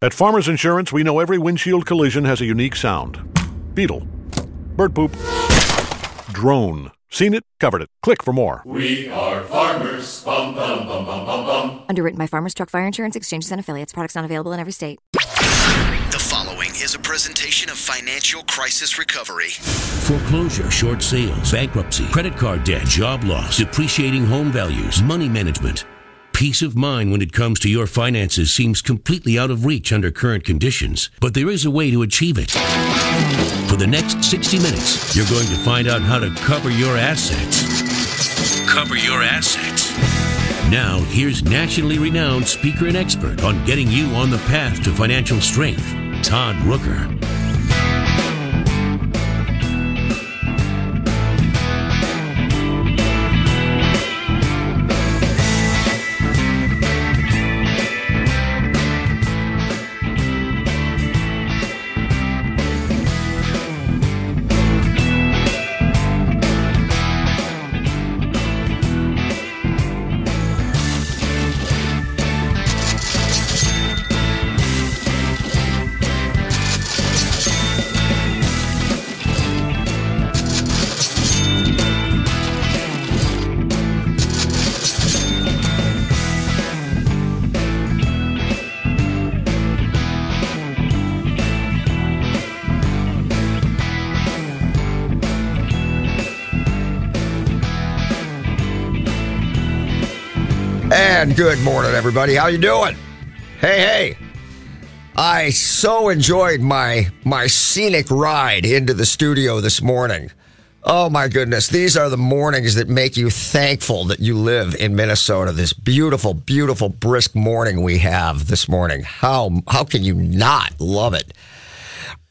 At Farmers Insurance, we know every windshield collision has a unique sound. Beetle. Bird poop. Drone. Seen it, covered it. Click for more. We are farmers. Bum, bum, bum, bum, bum, bum. Underwritten by Farmers Truck Fire Insurance Exchanges and Affiliates. Products not available in every state. The following is a presentation of Financial Crisis Recovery. Foreclosure, short sales, bankruptcy, credit card debt, job loss, depreciating home values, money management. Peace of mind when it comes to your finances seems completely out of reach under current conditions, but there is a way to achieve it. For the next 60 minutes, you're going to find out how to cover your assets. Cover your assets. Now, here's nationally renowned speaker and expert on getting you on the path to financial strength, Todd Rooker. Good morning, everybody. How you doing? Hey, hey. I so enjoyed my my scenic ride into the studio this morning. Oh my goodness, these are the mornings that make you thankful that you live in Minnesota. This beautiful, beautiful brisk morning we have this morning. How how can you not love it?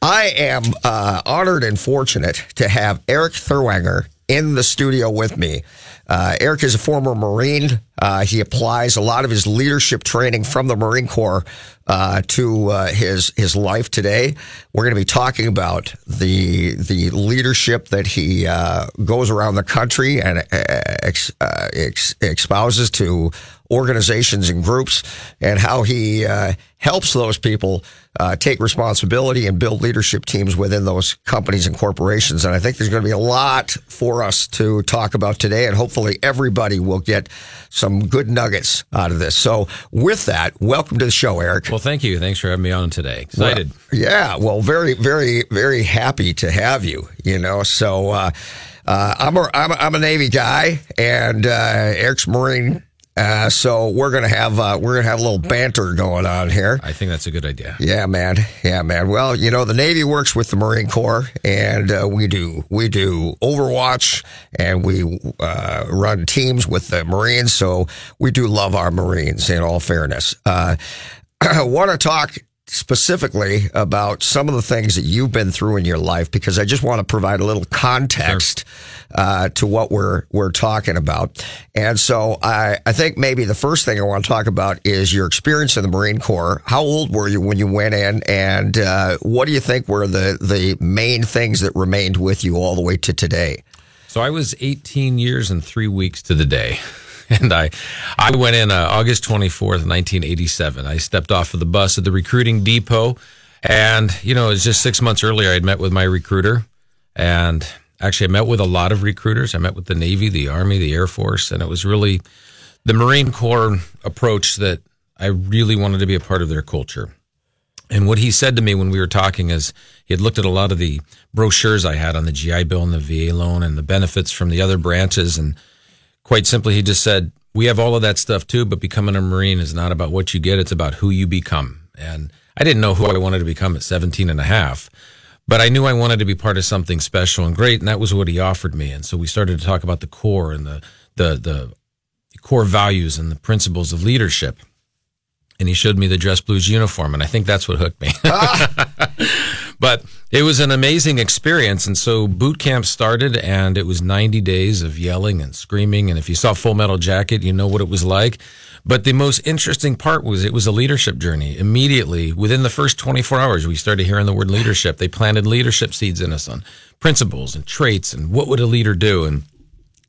I am uh, honored and fortunate to have Erik Therwanger in the studio with me. Uh, Erik is a former Marine. Uh, he applies a lot of his leadership training from the Marine Corps uh, to uh, his his life today. We're going to be talking about the the leadership that he uh, goes around the country and uh, ex, ex, espouses to organizations and groups, and how he helps those people uh, take responsibility and build leadership teams within those companies and corporations. And I think there's going to be a lot for us to talk about today, and hopefully everybody will get some good nuggets out of this. So, with that, welcome to the show, Erik. Well, thank you. Thanks for having me on today. Excited. Well, yeah. Well, very, very, very happy to have you. You know, so. Uh, uh, I'm a, I'm a, I'm a Navy guy, and uh, Erik's Marine uh, so we're gonna have uh, we're gonna have a little banter going on here. I think that's a good idea. Yeah, man. Yeah, man. Well, you know, the Navy works with the Marine Corps, and uh, we do we do Overwatch, and we uh, run teams with the Marines. So we do love our Marines. In all fairness, uh, I want to talk specifically about some of the things that you've been through in your life because I just want to provide a little context sure. uh, to what we're we're talking about. And so I, I think maybe the first thing I want to talk about is your experience in the Marine Corps. How old were you when you went in, and uh, what do you think were the the main things that remained with you all the way to today? So I was 18 years and three weeks to the day. and I, I went in uh, August 24th, 1987. I stepped off of the bus at the recruiting depot, and you know, it was just six months earlier. I'd met with my recruiter, and actually, I met with a lot of recruiters. I met with the Navy, the Army, the Air Force, and it was really the Marine Corps approach that I really wanted to be a part of their culture. And what he said to me when we were talking is he had looked at a lot of the brochures I had on the GI Bill and the VA loan and the benefits from the other branches and quite simply, he just said, we have all of that stuff too, but becoming a Marine is not about what you get. It's about who you become. And I didn't know who I wanted to become at 17 and a half, but I knew I wanted to be part of something special and great. And that was what he offered me. And so we started to talk about the core and the, the, the core values and the principles of leadership. And he showed me the dress blues uniform. And I think that's what hooked me. but it was an amazing experience. And so boot camp started, and it was 90 days of yelling and screaming. And if you saw Full Metal Jacket, you know what it was like. But the most interesting part was it was a leadership journey. Immediately, within the first 24 hours, we started hearing the word leadership. They planted leadership seeds in us on principles and traits and what would a leader do. And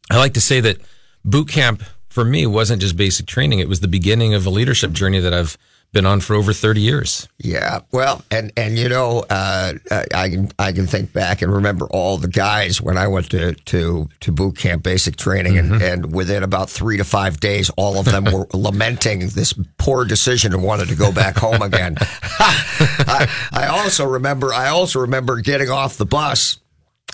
I like to say that boot camp for me wasn't just basic training. It was the beginning of a leadership journey that I've been on for over 30 years. Yeah, well, and and you know, uh, I can I can think back and remember all the guys when I went to to, to boot camp, basic training, and, and within about three to five days, all of them were lamenting this poor decision and wanted to go back home again. I, I also remember I also remember getting off the bus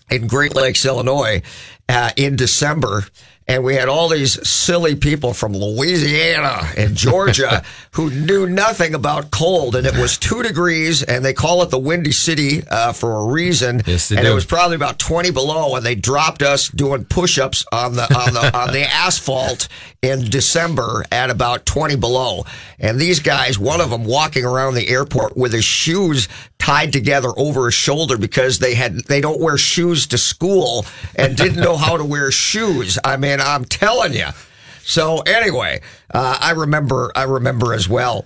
in Great Lakes, Illinois, uh, in December. And we had all these silly people from Louisiana and Georgia who knew nothing about cold. And it was two degrees, and they call it the Windy City uh, for a reason. Yes, they and do. it was probably about 20 below, and they dropped us doing push ups on the, on, the, on the asphalt in December at about 20 below. And these guys, one of them walking around the airport with his shoes tied together over his shoulder because they had they don't wear shoes to school and didn't know how to wear shoes. I mean, I'm telling you. So anyway, uh, I remember I remember as well.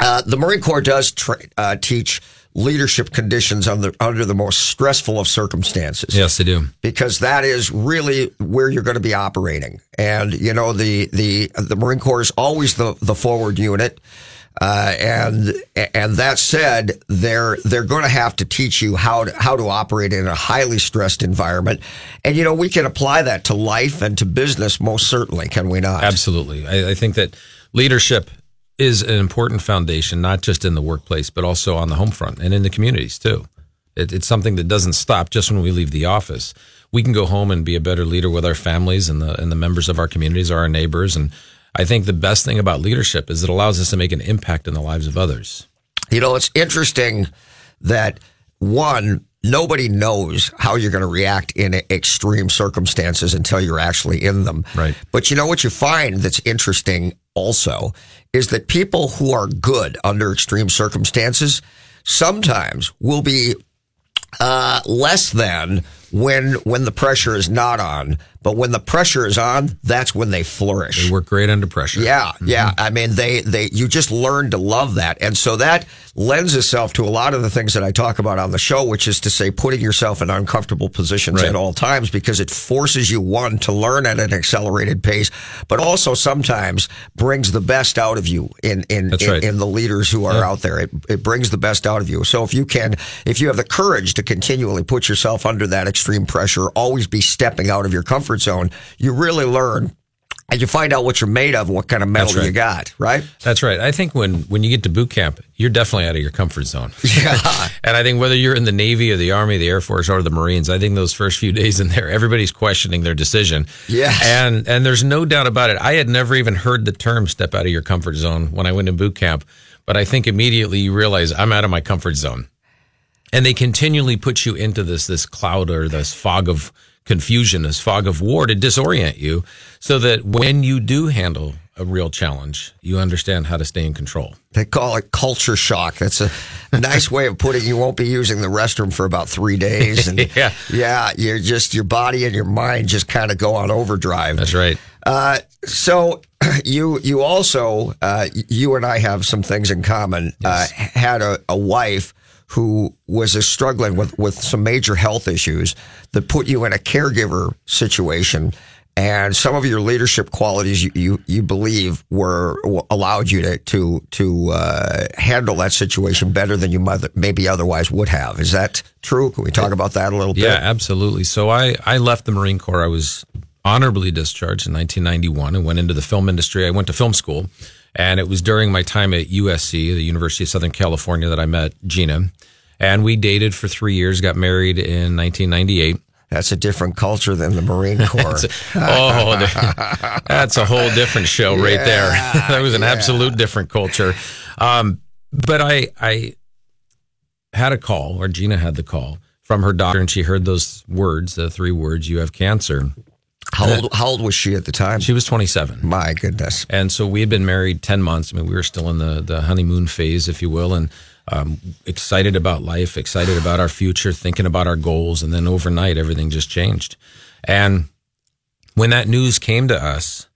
Uh, the Marine Corps does tra- uh, teach leadership conditions under under the most stressful of circumstances Yes, they do. because that is really where you're going to be operating. And you know the the the Marine Corps is always the the forward unit. Uh, and and that said, they're they're going to have to teach you how to how to operate in a highly stressed environment, and you know we can apply that to life and to business most certainly, can we not? Absolutely. I, I think that leadership is an important foundation, not just in the workplace, but also on the home front and in the communities too. It, it's something that doesn't stop just when we leave the office. We can go home and be a better leader with our families and the and the members of our communities or our neighbors. And I think the best thing about leadership is it allows us to make an impact in the lives of others. You know, it's interesting that one, nobody knows how you're going to react in extreme circumstances until you're actually in them. Right. But you know what you find that's interesting also is that people who are good under extreme circumstances sometimes will be uh, less than when when the pressure is not on. But when the pressure is on, that's when they flourish. They work great under pressure. Yeah, mm-hmm. yeah. I mean, they they you just learn to love that, and so that lends itself to a lot of the things that I talk about on the show, which is to say putting yourself in uncomfortable positions Right. at all times because it forces you one to learn at an accelerated pace, but also sometimes brings the best out of you in in in, right. in the leaders who are out there. It it brings the best out of you. So if you can, if you have the courage to continually put yourself under that extreme pressure, always be stepping out of your comfort zone, you really learn. And you find out what you're made of what kind of metal right. you got, right? That's right. I think when when you get to boot camp, you're definitely out of your comfort zone. Yeah. and I think whether you're in the Navy or the Army, the Air Force, or the Marines, I think those first few days in there, everybody's questioning their decision. Yes. And and there's no doubt about it. I had never even heard the term "step out of your comfort zone" when I went in boot camp, but I think immediately you realize I'm out of my comfort zone. And they continually put you into this this cloud or this fog of confusion, this fog of war to disorient you, so that when you do handle a real challenge, you understand how to stay in control. They call it culture shock. That's a nice way of putting. You won't be using the restroom for about three days, and Yeah. yeah, you're just your body and your mind just kind of go on overdrive. That's right. Uh, so you you also uh, you and I have some things in common. Uh, had a, a wife who was struggling with with some major health issues that put you in a caregiver situation. And some of your leadership qualities you, you, you believe were allowed you to to to uh, handle that situation better than you might, maybe otherwise would have. Is that true? Can we talk about that a little bit? Yeah, absolutely. So I, I left the Marine Corps. I was honorably discharged in 1991 and went into the film industry. I went to film school, and it was during my time at USC, the University of Southern California, that I met Gina. And we dated for three years, got married in 1998. That's a different culture than the Marine Corps. Oh, the- that's a whole different show right there. that was an absolute different culture. Um, but I, I had a call, or Gina had the call from her doctor, and she heard those words, the three words, "You have cancer." How old, how old was she at the time? She was 27. My goodness. And so we had been married 10 months. I mean, we were still in the, the honeymoon phase, if you will, and um, excited about life, excited about our future, thinking about our goals. And then overnight, everything just changed. And when that news came to us,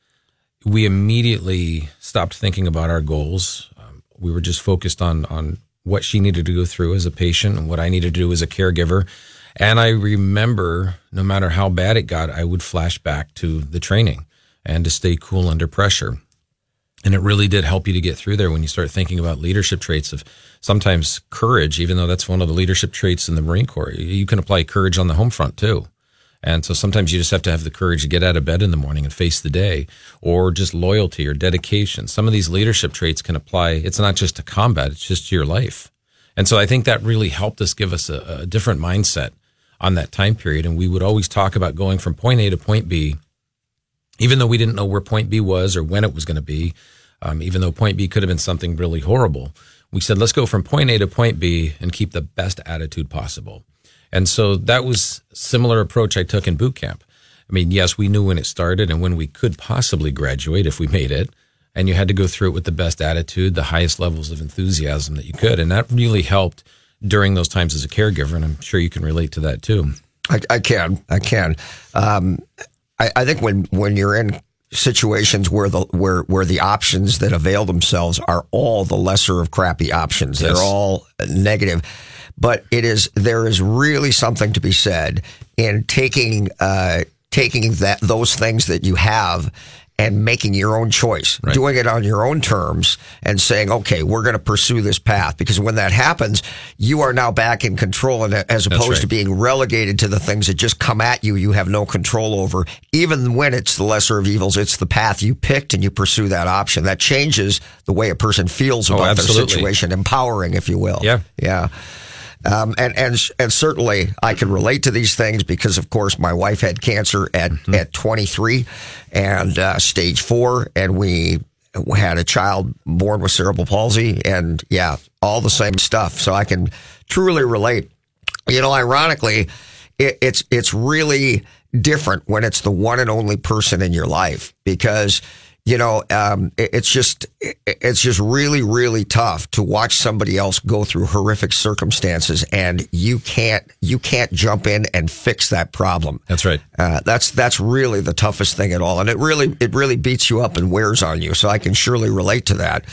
we immediately stopped thinking about our goals. Um, we were just focused on, on what she needed to go through as a patient and what I needed to do as a caregiver. And I remember no matter how bad it got, I would flash back to the training and to stay cool under pressure. And it really did help you to get through there when you start thinking about leadership traits of sometimes courage, even though that's one of the leadership traits in the Marine Corps. You can apply courage on the home front too. And so sometimes you just have to have the courage to get out of bed in the morning and face the day, or just loyalty or dedication. Some of these leadership traits can apply. It's not just to combat, it's just to your life. And so I think that really helped us give us a, a different mindset on that time period. And we would always talk about going from point A to point B, even though we didn't know where point B was or when it was going to be, um, even though point B could have been something really horrible. We said, let's go from point A to point B and keep the best attitude possible. And so that was similar approach I took in boot camp. I mean, yes, we knew when it started and when we could possibly graduate if we made it. And you had to go through it with the best attitude, the highest levels of enthusiasm that you could. And that really helped during those times as a caregiver. And I'm sure you can relate to that too. I, I can. I can. Um, I, I think when, when you're in situations where the where where the options that avail themselves are all the lesser of crappy options. Yes. They're all negative. But it is there is really something to be said in taking uh, taking that those things that you have and making your own choice, Right. doing it on your own terms and saying, okay, we're going to pursue this path. Because when that happens, you are now back in control and as opposed right. to being relegated to the things that just come at you, you have no control over. Even when it's the lesser of evils, it's the path you picked and you pursue that option. That changes the way a person feels Oh, about their situation, empowering, if you will. Yeah. Yeah. Um, and, and, and certainly I can relate to these things because, of course, my wife had cancer at, Mm-hmm. at 23 and uh, stage four, and we had a child born with cerebral palsy, and yeah, all the same stuff. So I can truly relate. You know, ironically, it, it's it's really different when it's the one and only person in your life because you know um, it- it's just it- it's just really really tough to watch somebody else go through horrific circumstances and you can't you can't jump in and fix that problem. That's right. Uh, that's that's really the toughest thing at all, and it really it really beats you up and wears on you. So I can surely relate to that.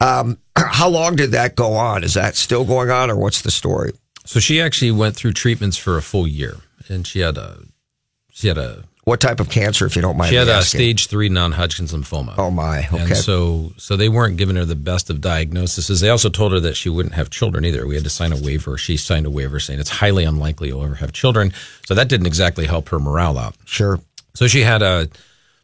Um, how long did that go on? Is that still going on, or what's the story? So she actually went through treatments for a full year and she had a, she had a, What type of cancer, if you don't mind? she had a asking? stage three non-Hodgkin's lymphoma. Oh my. Okay. And so, so they weren't giving her the best of diagnoses. They also told her that she wouldn't have children either. We had to sign a waiver. She signed a waiver saying it's highly unlikely you'll ever have children. So that didn't exactly help her morale out. sure. So she had uh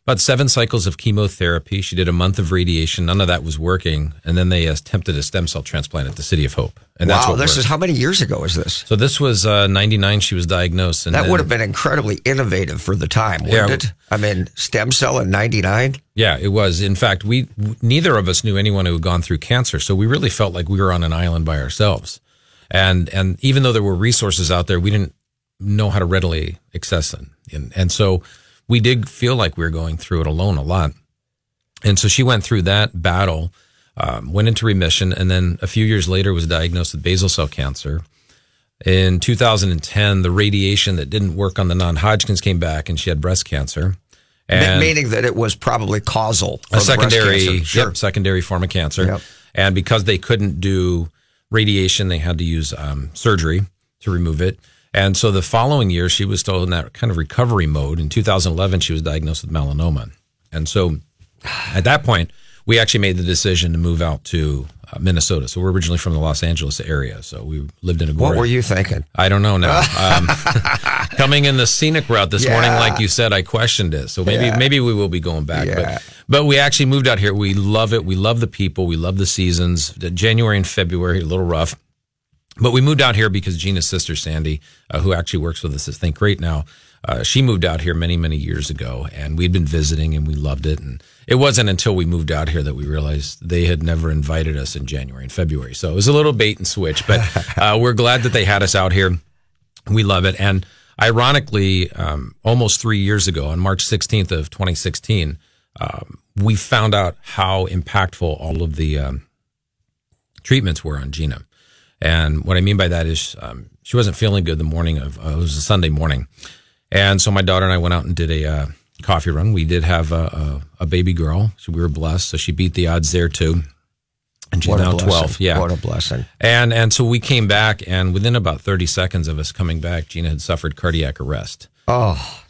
about seven cycles of chemotherapy. She did a month of radiation. None of that was working. And then they attempted a stem cell transplant at the City of Hope. And that's wow. what This worked. is how many years ago is this? so this was uh, 99. She was diagnosed. And That then- would have been incredibly innovative for the time, wouldn't Yeah. it? I mean, stem cell in '99. Yeah, it was. In fact, we neither of us knew anyone who had gone through cancer, so we really felt like we were on an island by ourselves. And and even though there were resources out there, we didn't know how to readily access them. And and so we did feel like we were going through it alone a lot. And so she went through that battle, um, went into remission, and then a few years later was diagnosed with basal cell cancer. In 2010, the radiation that didn't work on the non-Hodgkin's came back, and she had breast cancer. Ma- meaning that it was probably causal. a secondary. Sure. yep, secondary form of cancer. Yep. And because they couldn't do radiation, they had to use um, surgery to remove it. And so the following year, she was still in that kind of recovery mode. In 2011, she was diagnosed with melanoma. And so at that point, we actually made the decision to move out to uh, Minnesota. So we're originally from the Los Angeles area. So we lived in a. What were you thinking? I don't know now. Um, coming in the scenic route this morning, like you said, I questioned it. So maybe Yeah. maybe we will be going back. Yeah. But but we actually moved out here. We love it. We love the people. We love the seasons. January and February a little rough, but we moved out here because Gina's sister Sandy, uh, who actually works with us at Think Great now, uh, she moved out here many many years ago, and we'd been visiting and we loved it. And it wasn't until we moved out here that we realized they had never invited us in January and February. So it was a little bait and switch, but uh, we're glad that they had us out here. We love it. And ironically, um, almost three years ago, on March 16th of 2016, um, we found out how impactful all of the um, treatments were on Gina. And what I mean by that is um, she wasn't feeling good the morning of, uh, it was a Sunday morning. And so my daughter and I went out and did a uh, coffee run. We did have a, a, a baby girl. So we were blessed. So she beat the odds there too. And she's now blessing. 12. Yeah. What a blessing. And and so we came back, and within about thirty seconds of us coming back, Gina had suffered cardiac arrest. Oh,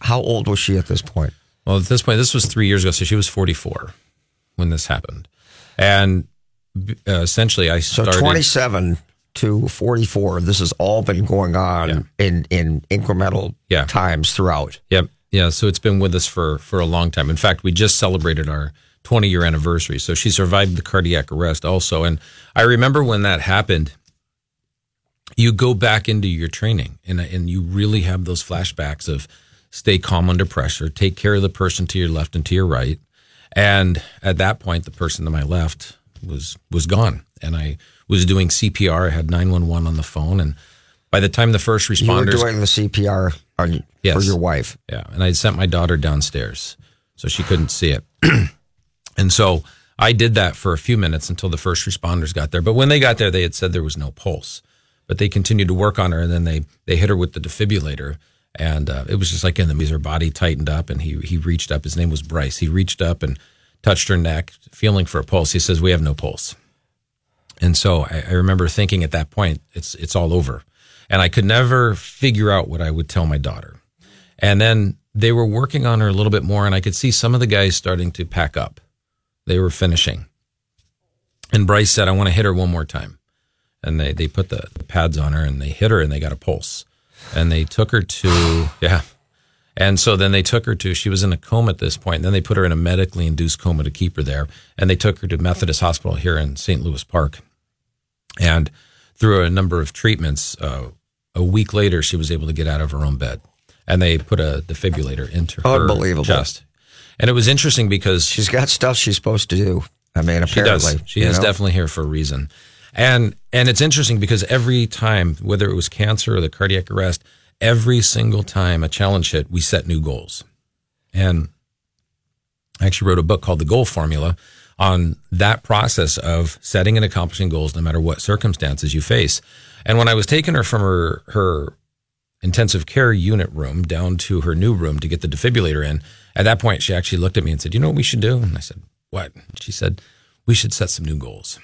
how old was she at this point? Well, at this point, this was three years ago, so she was forty four. when this happened, and uh, essentially I So 27 to 44. This has all been going on Yeah. in in incremental Yeah. times throughout. Yep. Yeah. So it's been with us for for a long time. In fact, we just celebrated our 20 year anniversary. So she survived the cardiac arrest also. And I remember when that happened, you go back into your training and and you really have those flashbacks of stay calm under pressure, take care of the person to your left and to your right. And at that point, the person to my left was was gone, and I was doing CPR. I had 911 on the phone, and by the time the first You were doing the CPR on, for your wife. yeah, and I sent my daughter downstairs, so she couldn't see it. and so I did that for a few minutes until the first responders got there. But when they got there, they had said there was no pulse. But they continued to work on her, and then they they hit her with the defibrillator, and uh, it was just like in the her body tightened up, and he he reached up. His name was Bryce. He reached up and touched her neck, feeling for a pulse. He says, "We have no pulse." And so I, I remember thinking at that point, it's it's all over, and I could never figure out what I would tell my daughter. And then they were working on her a little bit more, and I could see some of the guys starting to pack up. They were finishing. And Bryce said, I want to hit her one more time. And they, they put the, the pads on her and they hit her and they got a pulse. And they took her to, yeah. And so then they took her to, she was in a coma at this point. And then they put her in a medically induced coma to keep her there. And they took her to Methodist Hospital here in St. Louis Park. And through a number of treatments, uh, a week later, she was able to get out of her own bed. And they put a defibrillator into her Unbelievable. chest. And it was interesting because She's got stuff she's supposed to do. I mean, apparently. she does. She is know? definitely here for a reason. And and it's interesting because every time, whether it was cancer or the cardiac arrest, every single time a challenge hit, we set new goals. And I actually wrote a book called The Goal Formula on that process of setting and accomplishing goals no matter what circumstances you face. And when I was taking her from her her intensive care unit room down to her new room to get the defibrillator in, at that point she actually looked at me and said, "You know what we should do?" And I said, "What?" She said, "We should set some new goals."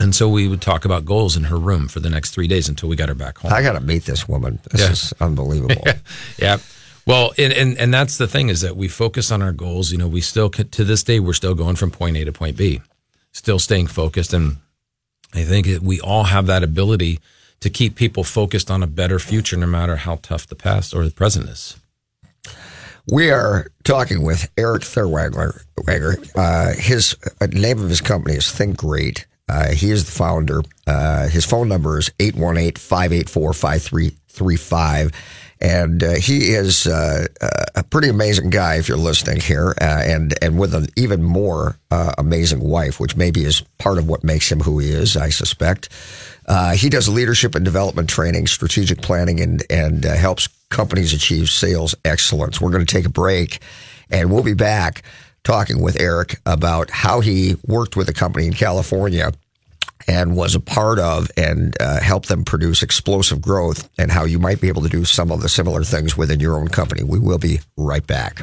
And so we would talk about goals in her room for the next three days until we got her back home. I got to meet this woman. This Yeah. is unbelievable. yeah. Well, and, and and that's the thing is that we focus on our goals. You know, we still to this day we're still going from point A to point B, still staying focused. And I think that we all have that ability to keep people focused on a better future, no matter how tough the past or the present is. We are talking with Erik Therwanger. Uh, his uh, name of his company is Think Great. Uh, he is the founder. Uh, his phone number is 818-584-5335. And uh, he is uh, uh, a pretty amazing guy if you're listening here, uh, and and with an even more amazing wife, which maybe is part of what makes him who he is, I suspect. He does leadership and development training, strategic planning, and and helps companies achieve sales excellence. We're going to take a break, and we'll be back talking with Erik about how he worked with a company in California and was a part of and uh, helped them produce explosive growth, and how you might be able to do some of the similar things within your own company. We will be right back.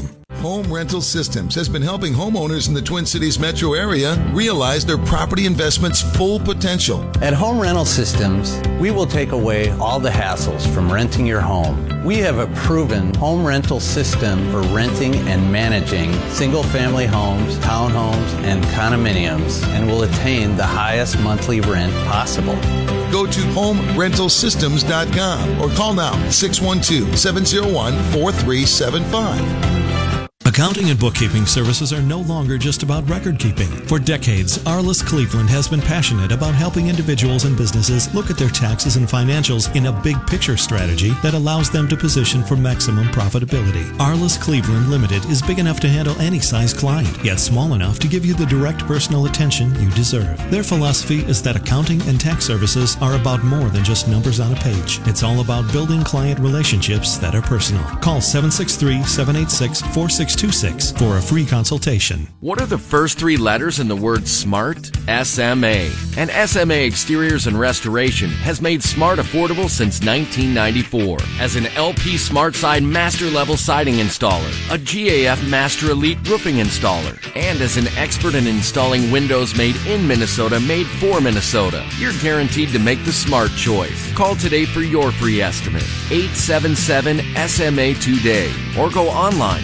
com. Home Rental Systems has been helping homeowners in the Twin Cities metro area realize their property investment's full potential. At Home Rental Systems, we will take away all the hassles from renting your home. We have a proven home rental system for renting and managing single family homes, townhomes, and condominiums and will attain the highest monthly rent possible. Go to homerentalsystems.com or call now 612 701 4375. Accounting and bookkeeping services are no longer just about record keeping. For decades, Arliss Cleveland has been passionate about helping individuals and businesses look at their taxes and financials in a big picture strategy that allows them to position for maximum profitability. Arliss Cleveland Limited is big enough to handle any size client, yet small enough to give you the direct personal attention you deserve. Their philosophy is that accounting and tax services are about more than just numbers on a page. It's all about building client relationships that are personal. Call 763 786 4622 2626 for a free consultation. What are the first three letters in the word smart? SMA. And SMA Exteriors and Restoration has made smart affordable since 1994. As an LP Smart Side Master Level Siding Installer, a GAF Master Elite Roofing Installer, and as an expert in installing windows made in Minnesota, made for Minnesota, you're guaranteed to make the smart choice. Call today for your free estimate. 877 SMA today or go online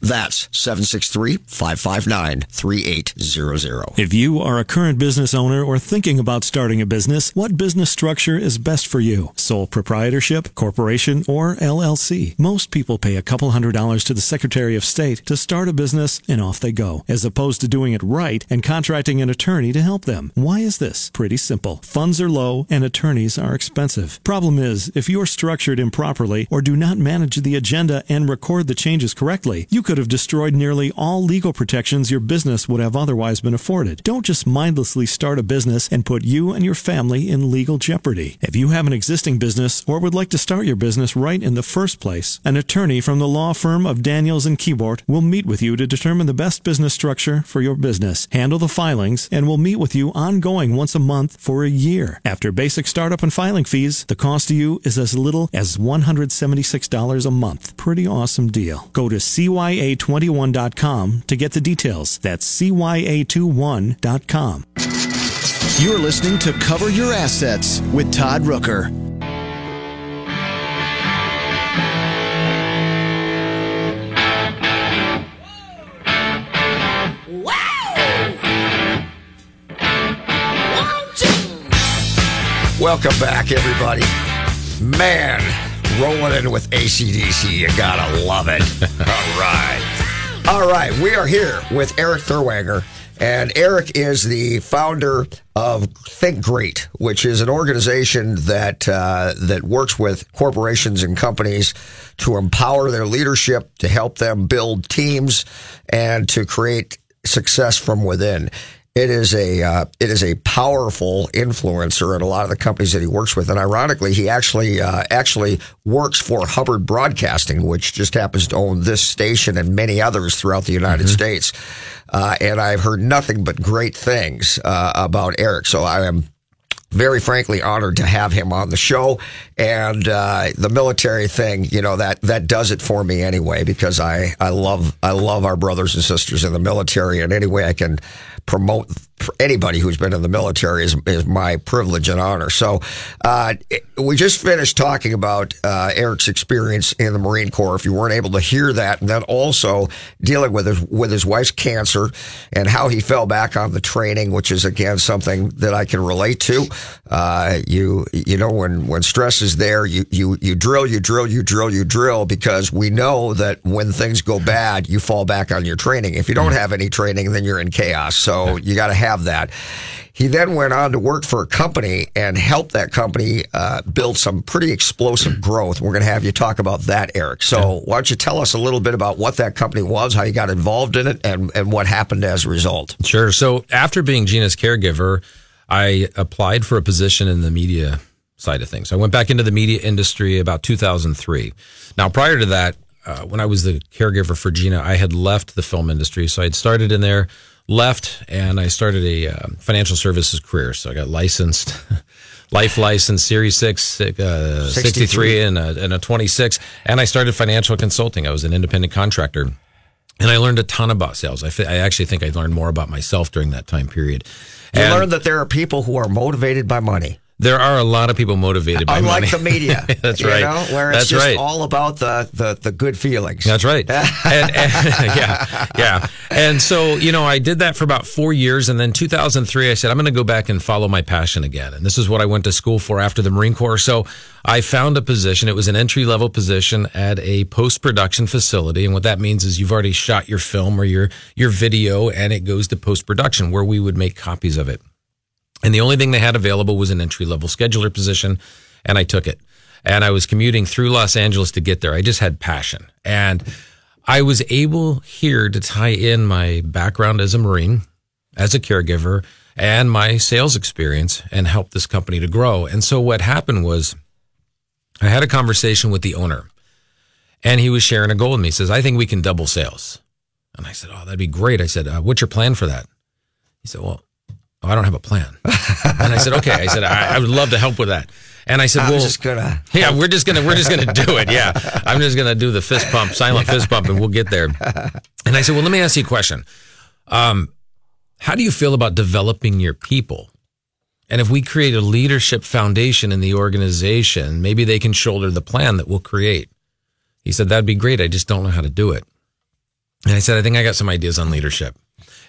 That's 763-559-3800. If you are a current business owner or thinking about starting a business, what business structure is best for you? Sole proprietorship, corporation, or LLC? Most people pay a couple hundred dollars to the Secretary of State to start a business and off they go, as opposed to doing it right and contracting an attorney to help them. Why is this? Pretty simple. Funds are low and attorneys are expensive. Problem is, if you're structured improperly or do not manage the agenda and record the changes correctly, you could have destroyed nearly all legal protections your business would have otherwise been afforded. Don't just mindlessly start a business and put you and your family in legal jeopardy. If you have an existing business or would like to start your business right in the first place, an attorney from the law firm of Daniels and Keyboard will meet with you to determine the best business structure for your business, handle the filings, and will meet with you ongoing once a month for a year. After basic startup and filing fees, the cost to you is as little as $176 a month. Pretty awesome deal. Go to CYA21.com to get the details. That's CYA21.com. You're listening to Cover Your Assets with Todd Rooker. Welcome back, everybody. Man, rolling in with ACDC. You gotta love it. All right. All right. We are here with Erik Therwanger. And Erik is the founder of Think Great, which is an organization that uh, that works with corporations and companies to empower their leadership, to help them build teams, and to create success from within. It is a uh, it is a powerful influencer in a lot of the companies that he works with, and ironically, he actually uh, actually works for Hubbard Broadcasting, which just happens to own this station and many others throughout the United States. Uh, and I've heard nothing but great things uh, about Erik, so I am very frankly honored to have him on the show. And uh, the military thing, you know, that that does it for me anyway, because I I love I love our brothers and sisters in the military, and any way I can promote for anybody who's been in the military is, is my privilege and honor. So, uh, we just finished talking about uh, Erik's experience in the Marine Corps. If you weren't able to hear that, and then also dealing with his with his wife's cancer and how he fell back on the training, which is again something that I can relate to. Uh, you you know when when stress is there, you you you drill, you drill, you drill, you drill because we know that when things go bad, you fall back on your training. If you don't have any training, then you're in chaos. So you got to have that. He then went on to work for a company and help that company uh, build some pretty explosive growth. We're going to have you talk about that, Erik. So why don't you tell us a little bit about what that company was, how you got involved in it, and, and what happened as a result? Sure. So after being Gina's caregiver, I applied for a position in the media side of things. I went back into the media industry about 2003. Now, prior to that, uh, when I was the caregiver for Gina, I had left the film industry. So I'd started in there, left, and I started a uh, financial services career. So I got licensed, life license, Series 6, uh, 63, and a, and a 26. And I started financial consulting. I was an independent contractor. And I learned a ton about sales. I, I actually think I learned more about myself during that time period. You And learn that there are people who are motivated by money. There are a lot of people motivated by Unlike money. the media. That's you right. Know, where it's That's just right. all about the, the, the good feelings. That's right. and, and- yeah, yeah. And so, you know, I did that for about four years. And then 2003, I said, I'm going to go back and follow my passion again. And this is what I went to school for after the Marine Corps. So I found a position. It was an entry level position at a post production facility. And what that means is you've already shot your film or your, your video and it goes to post production where we would make copies of it. And the only thing they had available was an entry level scheduler position, and I took it. And I was commuting through Los Angeles to get there. I just had passion. And I was able here to tie in my background as a Marine, as a caregiver, and my sales experience and help this company to grow. And so what happened was I had a conversation with the owner, and he was sharing a goal with me. He says, I think we can double sales. And I said, Oh, that'd be great. I said, uh, What's your plan for that? He said, Well, oh, I don't have a plan. and I said, Okay. I said, I, I would love to help with that. And I said, I'm Well, just gonna. yeah, we're just gonna we're just gonna do it. Yeah, I'm just gonna do the fist pump, silent fist pump, and we'll get there. And I said, well, let me ask you a question. Um, how do you feel about developing your people? And if we create a leadership foundation in the organization, maybe they can shoulder the plan that we'll create. He said, that'd be great. I just don't know how to do it. And I said, I think I got some ideas on leadership.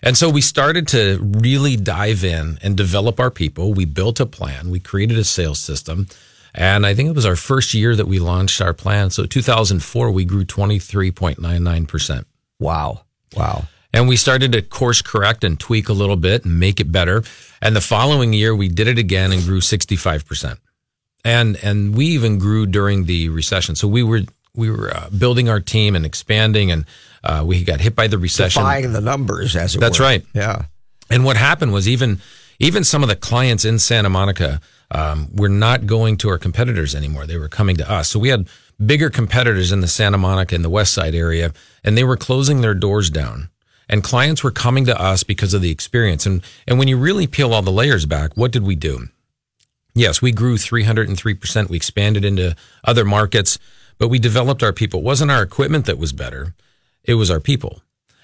And so we started to really dive in and develop our people. We built a plan. We created a sales system. And I think it was our first year that we launched our plan. So 2004, we grew 23.99%. Wow. Wow. And we started to course correct and tweak a little bit and make it better. And the following year, we did it again and grew 65%. And, and we even grew during the recession. So we were, we were uh, building our team and expanding and uh, we got hit by the recession. Defying the numbers, as it That's were. right. Yeah. And what happened was even even some of the clients in Santa Monica um, were not going to our competitors anymore. They were coming to us. So we had bigger competitors in the Santa Monica and the West Side area, and they were closing their doors down. And clients were coming to us because of the experience. And and when you really peel all the layers back, what did we do? Yes, we grew 303%. We expanded into other markets, but we developed our people. It wasn't our equipment that was better. It was our people.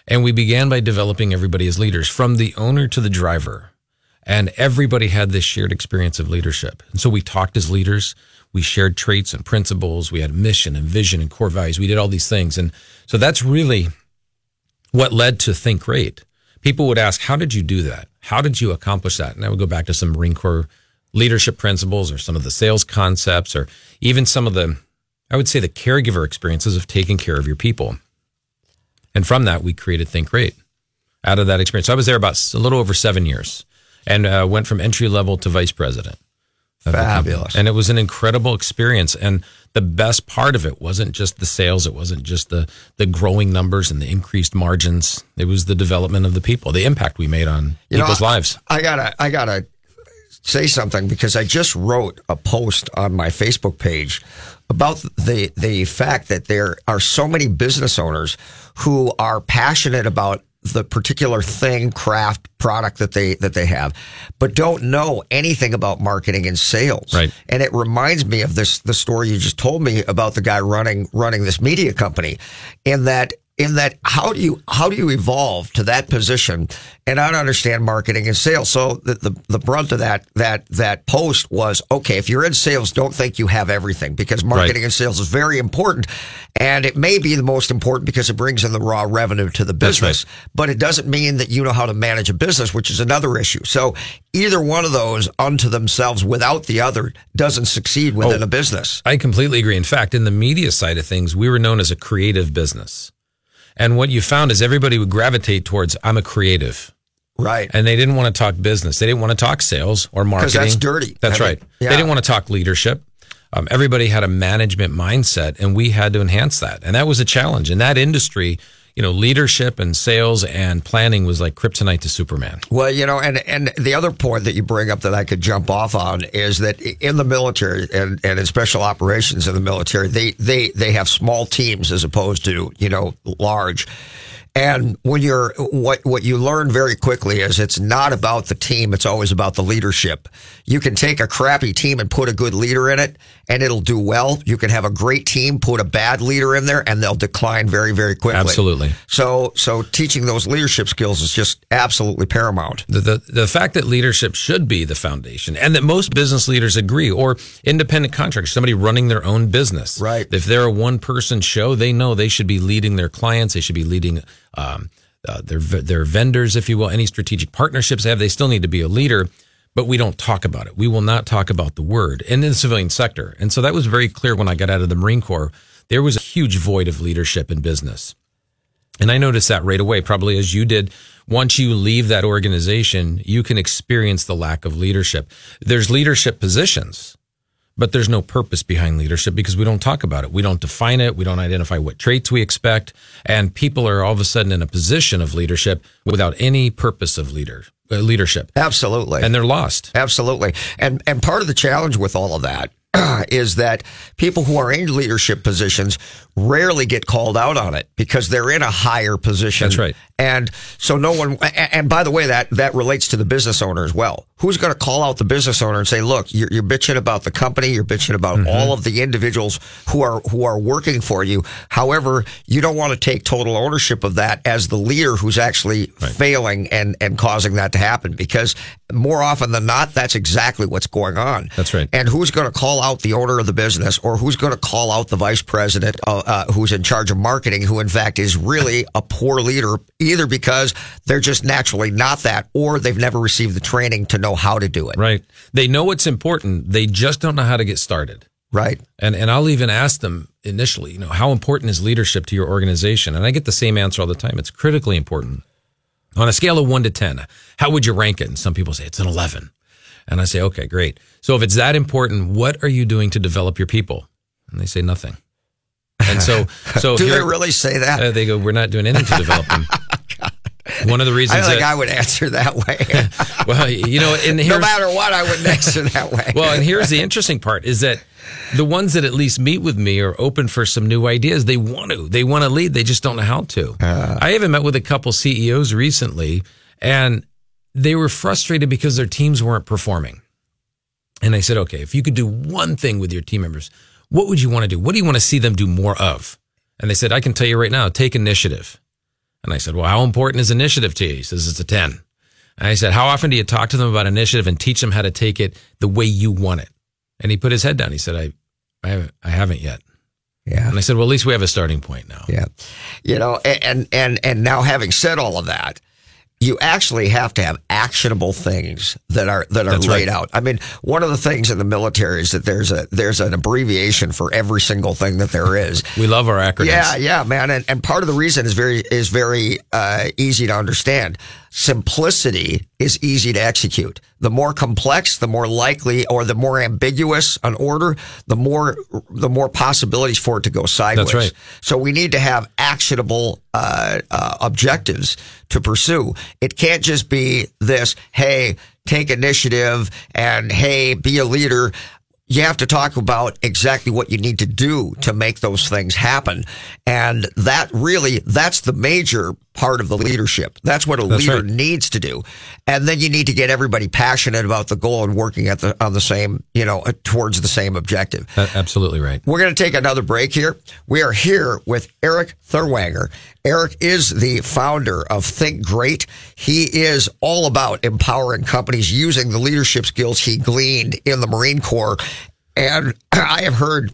And we began by developing everybody as leaders from the owner to the driver. And everybody had this shared experience of leadership. And so we talked as leaders. We shared traits and principles. We had mission and vision and core values. We did all these things. And so that's really what led to Think Great. People would ask, How did you do that? How did you accomplish that? And I would go back to some Marine Corps leadership principles or some of the sales concepts or even some of the, I would say, the caregiver experiences of taking care of your people. And from that, we created Think Great out of that experience. So I was there about a little over seven years and uh, went from entry level to vice president. of the company. Fabulous. And it was an incredible experience. And the best part of it wasn't just the sales. It wasn't just the, the growing numbers and the increased margins. It was the development of the people, the impact we made on You know, people's I- lives. I gotta, I gotta say something because I just wrote a post on my Facebook page about the the fact that there are so many business owners who are passionate about the particular thing, craft, product that they that they have, but don't know anything about marketing and sales. Right. And it reminds me of this the story you just told me about the guy running running this media company, in that in that how do you how do you evolve to that position and I don't understand marketing and sales? So the, the the brunt of that that that post was okay. If you're in sales, don't think you have everything because marketing Right. and sales is very important, and it may be the most important because it brings in the raw revenue to the That's right. business. But it doesn't mean that you know how to manage a business, which is another issue. So either one of those unto themselves without the other doesn't succeed within Oh. a business. I completely agree. In fact, in the media side of things, we were known as a creative business. And what you found is everybody would gravitate towards, I'm a creative. Right. And they didn't want to talk business. They didn't want to talk sales or marketing. that's dirty. That's I mean, right. yeah. They didn't want to talk leadership. Um, everybody had a management mindset, and we had to enhance that. And that was a challenge. In that industry, you know, leadership and sales and planning was like kryptonite to Superman. Well, you know, and and the other point that you bring up that I could jump off on is that in the military and, and in special operations in the military, they they they have small teams as opposed to you know large. And when you're what what you learn very quickly is it's not about the team, it's always about the leadership. You can take a crappy team and put a good leader in it and it'll do well. You can have a great team, put a bad leader in there and they'll decline very very quickly. Absolutely. So so teaching those leadership skills is just absolutely paramount. The, the the fact that leadership should be the foundation, and that most business leaders agree, or independent contractors, somebody running their own business, right? If they're a one person show, they know they should be leading their clients. They should be leading um, uh, their their vendors, if you will, any strategic partnerships they have. They still need to be a leader, but we don't talk about it. We will not talk about the word in the civilian sector, and so that was very clear when I got out of the Marine Corps. There was a huge void of leadership in business. And I noticed that right away, probably as you did. Once you leave that organization, you can experience the lack of leadership. There's leadership positions, but there's no purpose behind leadership because we don't talk about it. We don't define it. We don't identify what traits we expect. And people are all of a sudden in a position of leadership without any purpose of leader, uh, leadership. Absolutely. And they're lost. Absolutely. And and part of the challenge with all of that is that people who are in leadership positions rarely get called out on it because they're in a higher position. That's right. And so no one, and by the way, that, that relates to the business owner as well. Who's going to call out the business owner and say, look, you're, you're bitching about the company. You're bitching about Mm-hmm. all of the individuals who are, who are working for you. However, you don't want to take total ownership of that as the leader who's actually failing and, and causing that to happen because more often than not, that's exactly what's going on. That's right. And who's going to call out the owner of the business or who's going to call out the vice president uh, uh, who's in charge of marketing, who in fact is really a poor leader, either because they're just naturally not that or they've never received the training to know how to do it. Right. They know it's important. They just don't know how to get started. Right. And and I'll even ask them initially, you know, how important is leadership to your organization? And I get the same answer all the time. It's critically important. On a scale of 1 to 10, how would you rank it? And some people say it's an 11. And I say, "Okay, great. So if it's that important, what are you doing to develop your people?" And they say nothing. And so so Do if they really say that? Uh, they go, "We're not doing anything to develop them." One of the reasons don't think that I would answer that way. well, you know, and no matter what, I wouldn't answer that way. well, and here's the interesting part is that the ones that at least meet with me are open for some new ideas. They want to, they want to lead. They just don't know how to. I even met with a couple CEOs recently and they were frustrated because their teams weren't performing. And I said, okay, if you could do one thing with your team members, what would you want to do? What do you want to see them do more of? And they said, I can tell you right now, take initiative. And I said, well, how important is initiative to you? He says, it's a 10. And I said, how often do you talk to them about initiative and teach them how to take it the way you want it? And he put his head down. He said, I, I haven't, I haven't yet. Yeah. And I said, well, at least we have a starting point now. Yeah. You know, and and and now having said all of that, you actually have to have actionable things that are that are That's laid right. out. I mean, one of the things in the military is that there's a there's an abbreviation for every single thing that there is. We love our acronyms. Yeah, yeah, man, and and part of the reason is very is very uh, easy to understand. Simplicity is easy to execute. The more complex, the more likely, or the more ambiguous an order, the more the more possibilities for it to go sideways. right. So we need to have actionable uh, uh, objectives to pursue. It can't just be this, hey, take initiative and hey, be a leader. You have to talk about exactly what you need to do to make those things happen. And that really, that's the major part of the leadership. That's what a That's leader right. needs to do. And then you need to get everybody passionate about the goal and working at the, on the same, you know, uh, towards the same objective. A- absolutely right. We're going to take another break here. We are here with Erik Therwanger. Erik is the founder of Think Great. He is all about empowering companies using the leadership skills he gleaned in the Marine Corps. And I have heard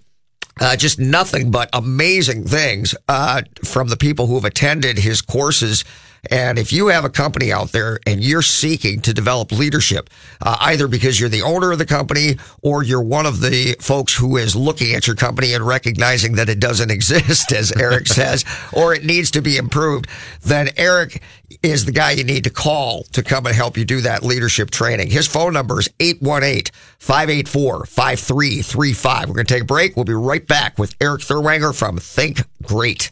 uh, just nothing but amazing things uh, from the people who have attended his courses. And if you have a company out there and you're seeking to develop leadership, uh, either because you're the owner of the company or you're one of the folks who is looking at your company and recognizing that it doesn't exist, as Erik says, or it needs to be improved, then Erik is the guy you need to call to come and help you do that leadership training. His phone number is 818 584 5335. We're going to take a break. We'll be right back with Erik Therwanger from Think Great.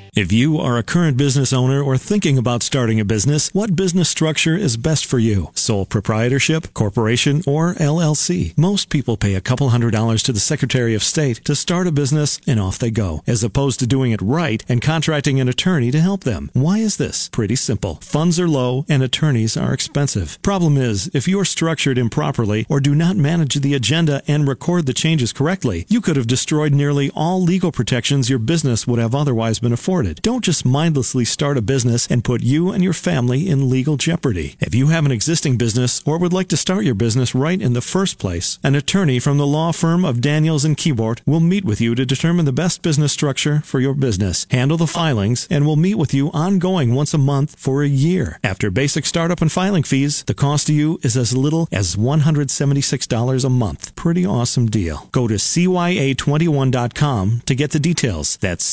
If you are a current business owner or thinking about starting a business, what business structure is best for you? Sole proprietorship, corporation, or LLC? Most people pay a couple hundred dollars to the Secretary of State to start a business and off they go, as opposed to doing it right and contracting an attorney to help them. Why is this? Pretty simple. Funds are low and attorneys are expensive. Problem is, if you're structured improperly or do not manage the agenda and record the changes correctly, you could have destroyed nearly all legal protections your business would have otherwise been afforded. Don't just mindlessly start a business and put you and your family in legal jeopardy. If you have an existing business or would like to start your business right in the first place, an attorney from the law firm of Daniels and Keyboard will meet with you to determine the best business structure for your business, handle the filings, and will meet with you ongoing once a month for a year. After basic startup and filing fees, the cost to you is as little as $176 a month. Pretty awesome deal. Go to CYA21.com to get the details. That's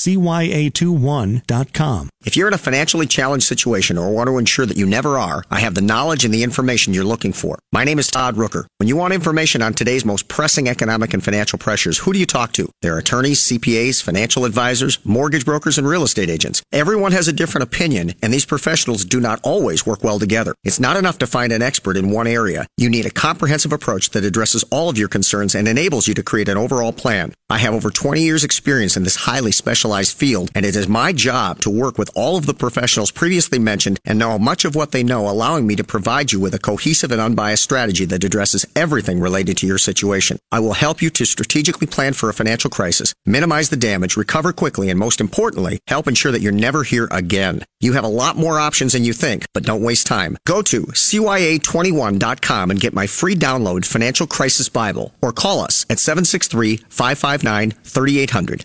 CYA21.com. If you're in a financially challenged situation or want to ensure that you never are, I have the knowledge and the information you're looking for. My name is Todd Rooker. When you want information on today's most pressing economic and financial pressures, who do you talk to? There are attorneys, CPAs, financial advisors, mortgage brokers, and real estate agents. Everyone has a different opinion, and these professionals do not always work well together. It's not enough to find an expert in one area. You need a comprehensive approach that addresses all of your concerns and enables you to create an overall plan. I have over 20 years experience in this highly specialized field, and it is my job to work with all of the professionals previously mentioned and know much of what they know, allowing me to provide you with a cohesive and unbiased strategy that addresses everything related to your situation. I will help you to strategically plan for a financial crisis, minimize the damage, recover quickly, and most importantly, help ensure that you're never here again. You have a lot more options than you think, but don't waste time. Go to CYA21.com and get my free download Financial Crisis Bible or call us at 763-559-3800.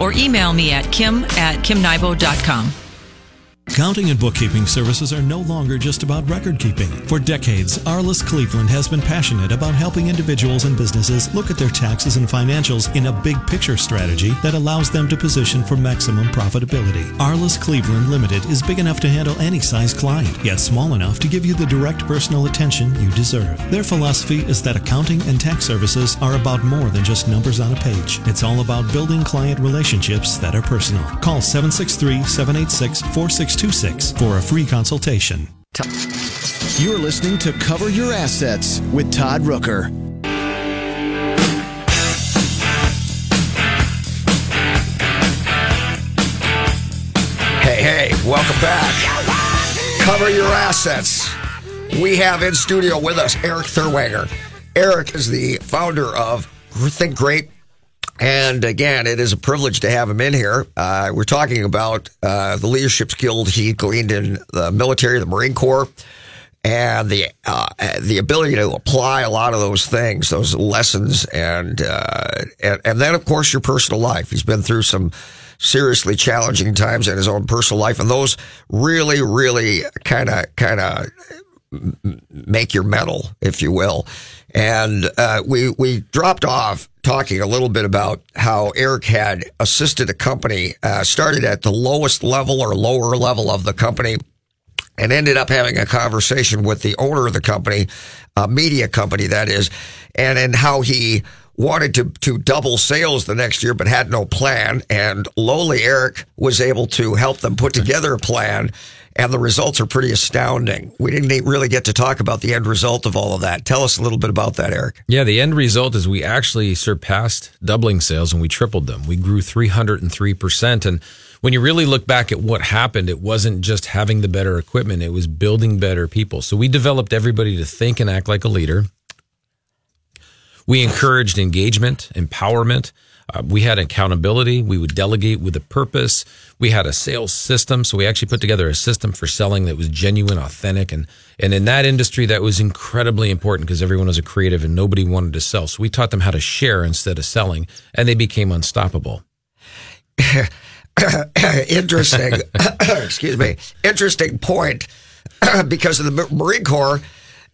or email me at kim at kimnybo.com. Accounting and bookkeeping services are no longer just about record keeping. For decades, Arliss Cleveland has been passionate about helping individuals and businesses look at their taxes and financials in a big picture strategy that allows them to position for maximum profitability. Arliss Cleveland Limited is big enough to handle any size client, yet small enough to give you the direct personal attention you deserve. Their philosophy is that accounting and tax services are about more than just numbers on a page. It's all about building client relationships that are personal. Call 763 786 4626 for a free consultation. You're listening to Cover Your Assets with Todd Rooker. Hey, hey, welcome back. Cover your assets. We have in studio with us Erik Therwanger. Erik is the founder of Think Great. And again, it is a privilege to have him in here. Uh, we're talking about uh, the leadership skills he gleaned in the military, the Marine Corps, and the uh, the ability to apply a lot of those things, those lessons, and, uh, and and then of course your personal life. He's been through some seriously challenging times in his own personal life, and those really, really kind of kind of make your mettle, if you will. And uh, we we dropped off talking a little bit about how Erik had assisted a company, uh, started at the lowest level or lower level of the company, and ended up having a conversation with the owner of the company, a media company that is, and and how he wanted to to double sales the next year but had no plan and lowly Erik was able to help them put together a plan and the results are pretty astounding. We didn't really get to talk about the end result of all of that. Tell us a little bit about that, Erik. Yeah, the end result is we actually surpassed doubling sales and we tripled them. We grew 303%. And when you really look back at what happened, it wasn't just having the better equipment, it was building better people. So we developed everybody to think and act like a leader. We encouraged engagement, empowerment. Uh, we had accountability. We would delegate with a purpose. We had a sales system. So we actually put together a system for selling that was genuine, authentic. And, and in that industry, that was incredibly important because everyone was a creative and nobody wanted to sell. So we taught them how to share instead of selling and they became unstoppable. Interesting. Excuse me. Interesting point because of the Marine Corps,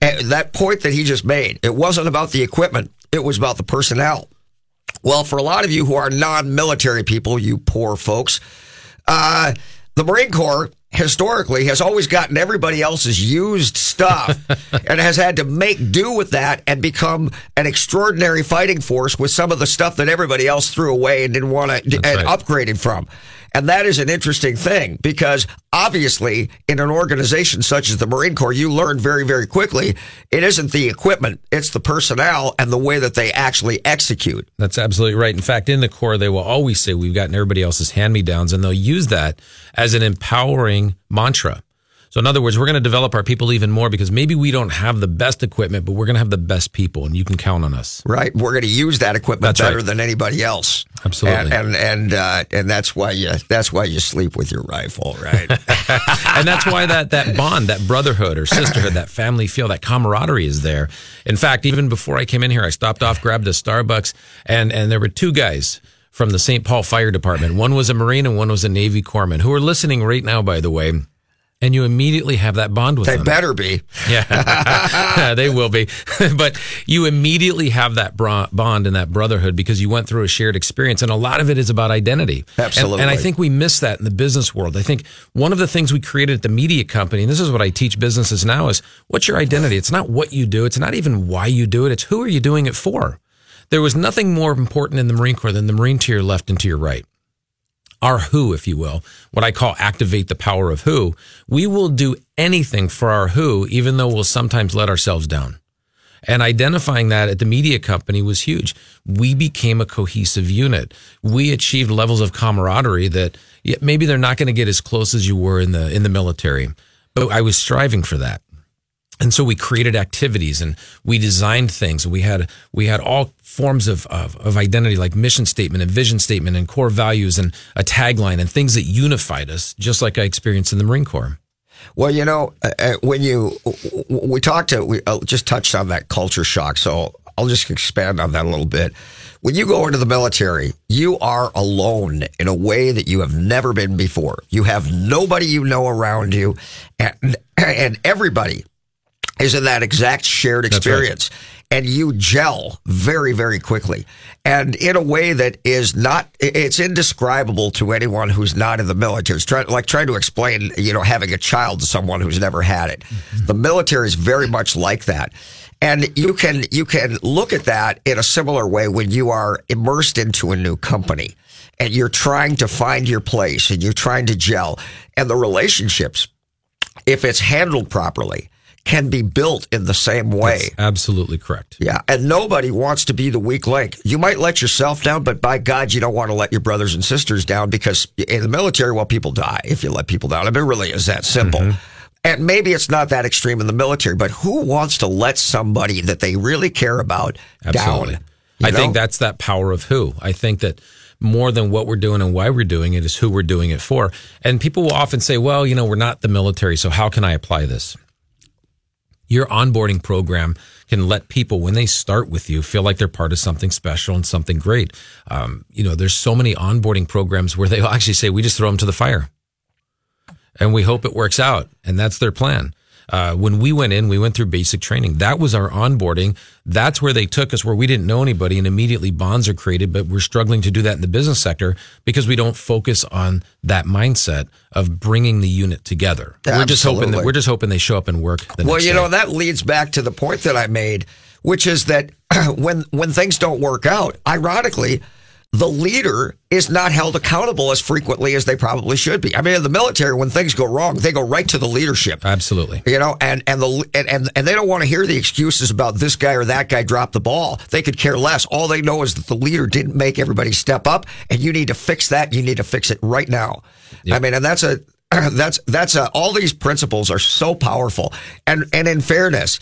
uh, that point that he just made, it wasn't about the equipment. It was about the personnel. Well, for a lot of you who are non-military people, you poor folks, uh, the Marine Corps historically has always gotten everybody else's used stuff and has had to make do with that and become an extraordinary fighting force with some of the stuff that everybody else threw away and didn't want to and right. upgraded from. And that is an interesting thing because obviously in an organization such as the Marine Corps, you learn very, very quickly it isn't the equipment, it's the personnel and the way that they actually execute. That's absolutely right. In fact, in the Corps, they will always say we've gotten everybody else's hand me downs and they'll use that as an empowering mantra. So in other words, we're going to develop our people even more because maybe we don't have the best equipment, but we're going to have the best people, and you can count on us. Right, we're going to use that equipment that's better right. than anybody else. Absolutely, and and and, uh, and, that's why you that's why you sleep with your rifle, right? and that's why that that bond, that brotherhood or sisterhood, that family feel, that camaraderie is there. In fact, even before I came in here, I stopped off, grabbed a Starbucks, and and there were two guys from the St. Paul Fire Department. One was a Marine and one was a Navy corpsman who are listening right now, by the way and you immediately have that bond with they them. They better be. Yeah, they will be. but you immediately have that bond and that brotherhood because you went through a shared experience. And a lot of it is about identity. Absolutely. And, and, I think we miss that in the business world. I think one of the things we created at the media company, and this is what I teach businesses now, is what's your identity? It's not what you do, it's not even why you do it, it's who are you doing it for? There was nothing more important in the Marine Corps than the Marine to your left and to your right our who, if you will, what I call activate the power of who, we will do anything for our who, even though we'll sometimes let ourselves down. And identifying that at the media company was huge. We became a cohesive unit. We achieved levels of camaraderie that maybe they're not going to get as close as you were in the in the military, but I was striving for that and so we created activities and we designed things. We had we had all forms of, of, of identity, like mission statement and vision statement and core values and a tagline and things that unified us, just like I experienced in the Marine Corps. Well, you know, uh, uh when you we talked to we uh, just touched on that culture shock, so I'll just expand on that a little bit. When you go into the military, you are alone in a way that you have never been before. You have nobody you know around you, and and everybody is in that exact shared experience. Right. And you gel very, very quickly. And in a way that is not, it's indescribable to anyone who's not in the military. It's try, like trying to explain, you know, having a child to someone who's never had it. Mm-hmm. The military is very much like that. And you can, you can look at that in a similar way when you are immersed into a new company and you're trying to find your place and you're trying to gel and the relationships, if it's handled properly, can be built in the same way. That's absolutely correct. Yeah. And nobody wants to be the weak link. You might let yourself down, but by God, you don't want to let your brothers and sisters down because in the military, well, people die if you let people down. I mean, it really is that simple. Mm-hmm. And maybe it's not that extreme in the military, but who wants to let somebody that they really care about absolutely. down? I know? think that's that power of who. I think that more than what we're doing and why we're doing it is who we're doing it for. And people will often say, well, you know, we're not the military, so how can I apply this? Your onboarding program can let people, when they start with you, feel like they're part of something special and something great. Um, you know, there's so many onboarding programs where they'll actually say, we just throw them to the fire and we hope it works out. And that's their plan. Uh, when we went in, we went through basic training. That was our onboarding. That's where they took us, where we didn't know anybody, and immediately bonds are created. But we're struggling to do that in the business sector because we don't focus on that mindset of bringing the unit together. We're just hoping that we're just hoping they show up and work. Well, you day. know that leads back to the point that I made, which is that when when things don't work out, ironically, the leader is not held accountable as frequently as they probably should be. I mean, in the military, when things go wrong, they go right to the leadership. Absolutely. You know, and and the and and, and they don't want to hear the excuses about this guy or that guy dropped the ball. They could care less. All they know is that the leader didn't make everybody step up, and you need to fix that. You need to fix it right now. I mean, and that's a that's that's a, all these principles are so powerful. And and in fairness,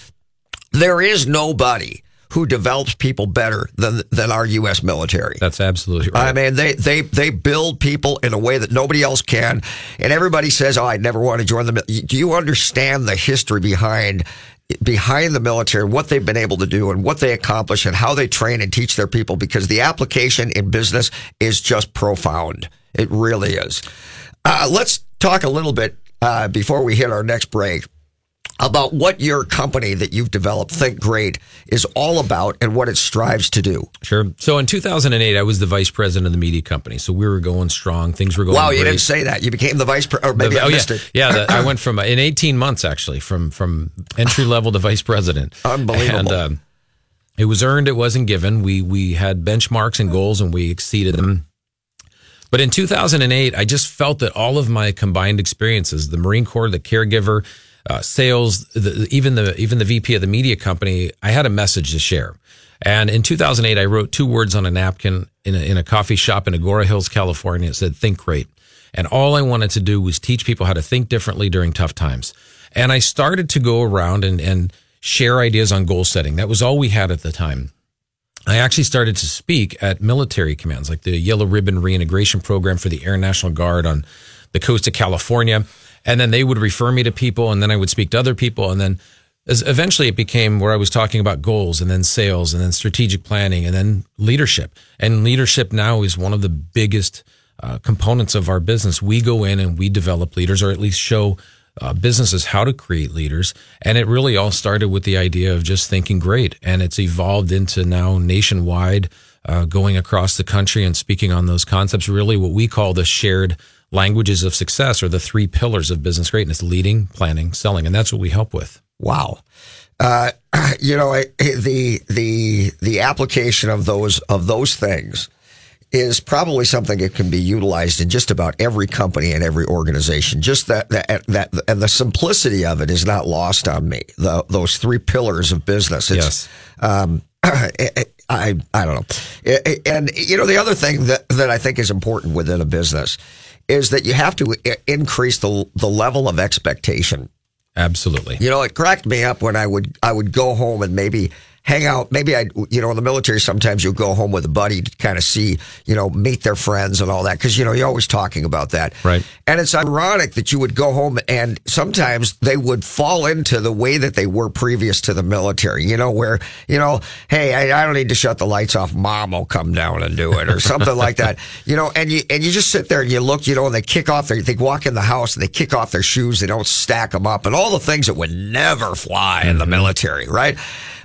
there is nobody who develops people better than than our U.S. military. That's absolutely right. I mean, they they they build people in a way that nobody else can, and everybody says, "Oh, I'd never want to join the." mil-" Do you understand the history behind? Behind the military, what they've been able to do and what they accomplish and how they train and teach their people because the application in business is just profound. It really is. Uh, let's talk a little bit uh, before we hit our next break about what your company that you've developed, Think Great, is all about and what it strives to do. Sure. So in 2008, I was the vice president of the media company. So we were going strong. Things were going. Wow, you didn't say that. You became the vice president, or maybe The- I oh, missed yeah. it. Yeah, the, I went from in 18 months actually from from entry level to vice president. Unbelievable. And um, it was earned. It wasn't given. We we had benchmarks and goals, and we exceeded them. But in 2008, I just felt that all of my combined experiences, the Marine Corps, the caregiver, uh, sales, the, even the even the VP of the media company, I had a message to share. And in 2008, I wrote two words on a napkin in a, in a coffee shop in Agoura Hills, California. It said, "Think great." And all I wanted to do was teach people how to think differently during tough times. And I started to go around and, and share ideas on goal setting. That was all we had at the time. I actually started to speak at military commands, like the Yellow Ribbon Reintegration Program for the Air National Guard on the coast of California. And then they would refer me to people, and then I would speak to other people. And then as eventually it became where I was talking about goals and then sales and then strategic planning and then leadership. And leadership now is one of the biggest uh, components of our business. We go in and we develop leaders, or at least show uh, businesses how to create leaders. And it really all started with the idea of just thinking great. And it's evolved into now nationwide, uh, going across the country and speaking on those concepts, really what we call the shared languages of success are the three pillars of business greatness leading, planning, selling. And that's what we help with. Wow. Uh, you know, the the the application of those of those things is probably something that can be utilized in just about every company and every organization. Just that that that and the simplicity of it is not lost on me. The, those three pillars of business. It's, Yes. Um, I, I I don't know. And you know the other thing that that I think is important within a business is that you have to increase the the level of expectation. Absolutely. You know, it cracked me up when I would I would go home and maybe hang out. Maybe I, you know, in the military, sometimes you'll go home with a buddy to kind of see, you know, meet their friends and all that. Cause, you know, you're always talking about that. Right. And it's ironic that you would go home and sometimes they would fall into the way that they were previous to the military, you know, where, you know, hey, I, I don't need to shut the lights off. Mom will come down and do it or something like that, you know, and you, and you just sit there and you look, you know, and they kick off their, they walk in the house and they kick off their shoes. They don't stack them up and all the things that would never fly in the mm-hmm. military, right?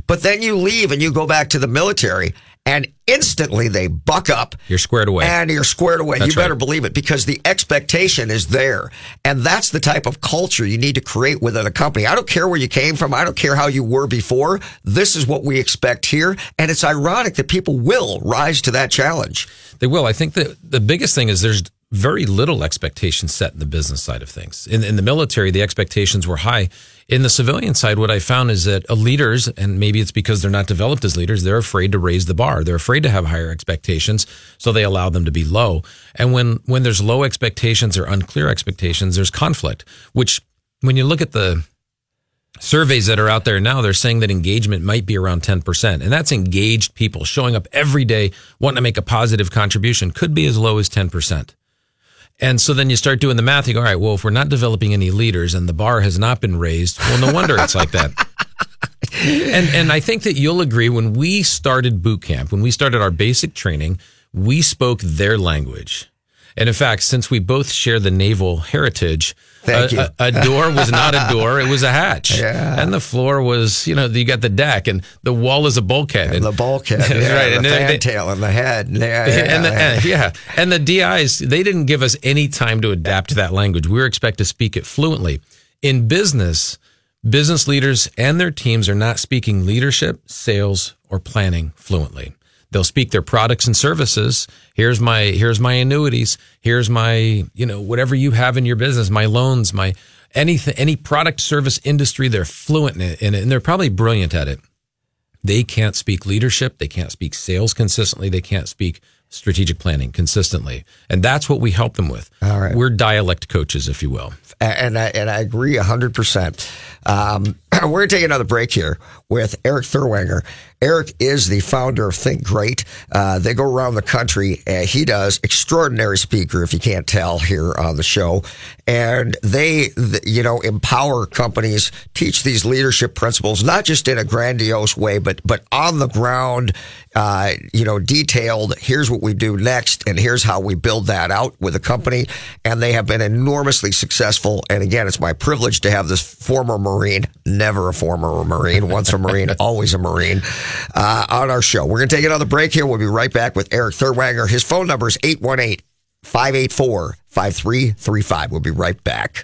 But then you leave and you go back to the military and instantly they buck up You're squared away. and you're squared away. That's you better right. believe it because the expectation is there. And that's the type of culture you need to create within a company. I don't care where you came from. I don't care how you were before. This is what we expect here. And it's ironic that people will rise to that challenge. They will. I think that the biggest thing is there's very little expectation set in the business side of things. In, in the military, the expectations were high. In the civilian side, what I found is that uh, leaders, and maybe it's because they're not developed as leaders, they're afraid to raise the bar. They're afraid to have higher expectations, so they allow them to be low. And when when there's low expectations or unclear expectations, there's conflict. Which, when you look at the surveys that are out there now, they're saying that engagement might be around 10%. And that's engaged people showing up every day, wanting to make a positive contribution, could be as low as 10%. And so then you start doing the math. You go, all right, well, if we're not developing any leaders and the bar has not been raised, well, no wonder it's like that. And, and I think that you'll agree when we started boot camp, when we started our basic training, we spoke their language. And in fact, since we both share the naval heritage, Thank a, you. a, a door was not a door; it was a hatch. Yeah. And the floor was, you know, you got the deck, and the wall is a bulkhead. And the bulkhead, That's yeah, right. the And they- fantail and the head. Yeah, yeah, and the, and- yeah, and the DIs they didn't give us any time to adapt to that language. We were expected to speak it fluently. In business, business leaders and their teams are not speaking leadership, sales, or planning fluently. They'll speak their products and services. Here's my here's my annuities. Here's my you know whatever you have in your business, my loans, my anything, any product service industry. They're fluent in it, in it and they're probably brilliant at it they can't speak leadership they can't speak sales consistently they can't speak strategic planning consistently and that's what we help them with All right. we're dialect coaches if you will and I, and I agree 100%. Um, we're going to take another break here with Erik Therwanger. Erik is the founder of Think Great. Uh, they go around the country. Uh, he does extraordinary speaker, if you can't tell here on the show. And they, you know, empower companies, teach these leadership principles, not just in a grandiose way, but, but on the ground, uh, you know, detailed. Here's what we do next, and here's how we build that out with a company. And they have been enormously successful. And again, it's my privilege to have this former Marine, never a former Marine, once a Marine, always a Marine, uh, on our show. We're going to take another break here. We'll be right back with Erik Therwanger. His phone number is 818 584 5335. We'll be right back.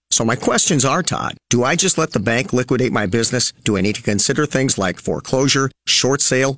So my questions are, Todd, do I just let the bank liquidate my business? Do I need to consider things like foreclosure, short sale,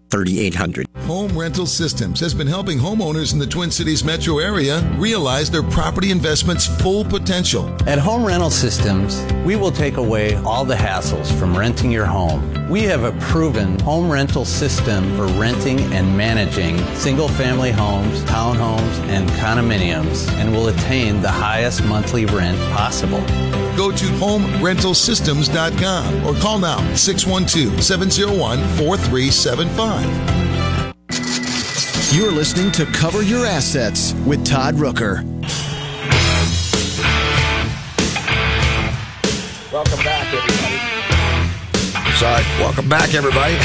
3800. Home Rental Systems has been helping homeowners in the Twin Cities metro area realize their property investment's full potential. At Home Rental Systems, we will take away all the hassles from renting your home. We have a proven home rental system for renting and managing single family homes, townhomes, and condominiums and will attain the highest monthly rent possible. Go to homerentalsystems.com or call now 612 701 4375. You're listening to Cover Your Assets with Todd Rooker. Welcome back, everybody. Sorry. Welcome back, everybody.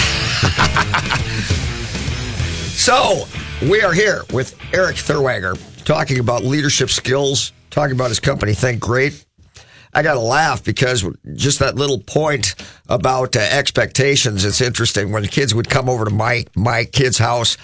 so, we are here with Erik Therwanger talking about leadership skills, talking about his company, Think Great. I got to laugh because just that little point about uh, expectations, it's interesting. When kids would come over to my, my kid's house,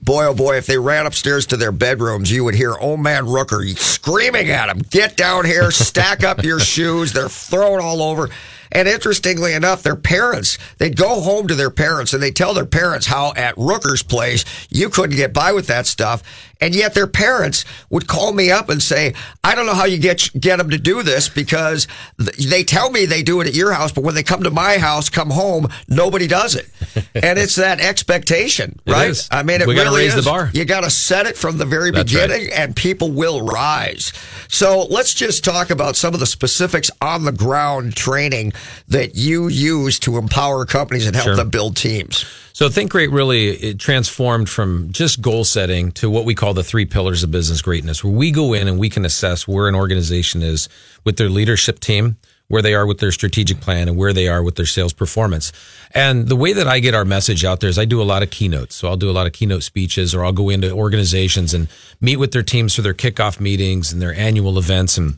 boy, oh boy, if they ran upstairs to their bedrooms, you would hear old man Rooker screaming at them, get down here, stack up your shoes. They're thrown all over. And interestingly enough, their parents, they'd go home to their parents and they tell their parents how at Rooker's place, you couldn't get by with that stuff. And yet their parents would call me up and say, I don't know how you get, get them to do this because they tell me they do it at your house, but when they come to my house, come home, nobody does it. and it's that expectation, right? I mean, it we really raise is. the bar. You got to set it from the very That's right. beginning and people will rise. So let's just talk about some of the specifics on the ground training that you use to empower companies and help Sure. them build teams. So Think Great really it transformed from just goal setting to what we call the three pillars of business greatness, where we go in and we can assess where an organization is with their leadership team, where they are with their strategic plan, and where they are with their sales performance. And the way that I get our message out there is I do a lot of keynotes. So I'll do a lot of keynote speeches, or I'll go into organizations and meet with their teams for their kickoff meetings and their annual events and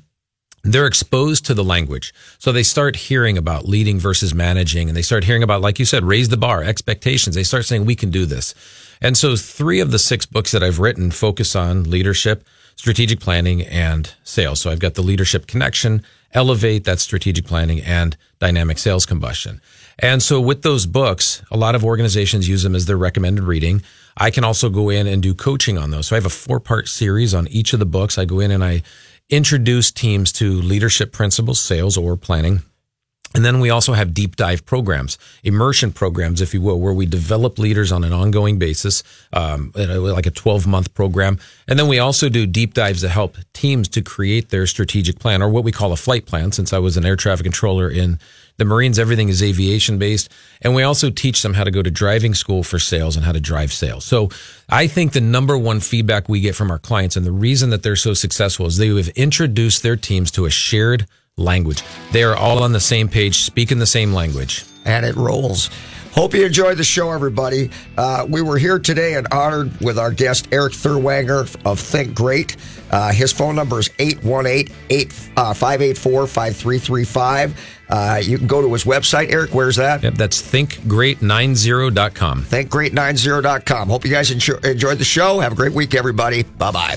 they're exposed to the language. So they start hearing about leading versus managing and they start hearing about, like you said, raise the bar, expectations. They start saying, we can do this. And so three of the six books that I've written focus on leadership, strategic planning and sales. So I've got the leadership connection, elevate that strategic planning and dynamic sales combustion. And so with those books, a lot of organizations use them as their recommended reading. I can also go in and do coaching on those. So I have a four part series on each of the books. I go in and I introduce teams to leadership principles, sales or planning. And then we also have deep dive programs, immersion programs, if you will, where we develop leaders on an ongoing basis, um, like a 12 month program. And then we also do deep dives to help teams to create their strategic plan or what we call a flight plan. Since I was an air traffic controller in the Marines, everything is aviation based. And we also teach them how to go to driving school for sales and how to drive sales. So I think the number one feedback we get from our clients and the reason that they're so successful is they have introduced their teams to a shared language. They are all on the same page, speaking the same language. and it rolls. Hope you enjoyed the show, everybody. Uh, we were here today and honored with our guest, Erik Therwanger of Think Great. Uh, his phone number is 818 584 5335. Uh, You can go to his website. Erik, where's that? Yep, that's thinkgreat90.com. Thinkgreat90.com. Hope you guys enjoy, enjoyed the show. Have a great week, everybody. Bye bye.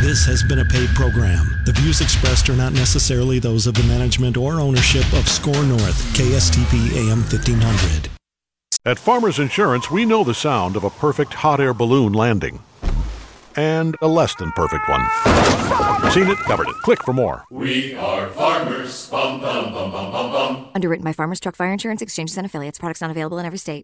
This has been a paid program. The views expressed are not necessarily those of the management or ownership of Score North, KSTP AM 1500. At Farmers Insurance, we know the sound of a perfect hot air balloon landing. And a less than perfect one. Seen it, covered it. Click for more. We are farmers. Bum, bum, bum, bum, bum, bum. Underwritten by Farmers Truck Fire Insurance Exchanges and Affiliates. Products not available in every state.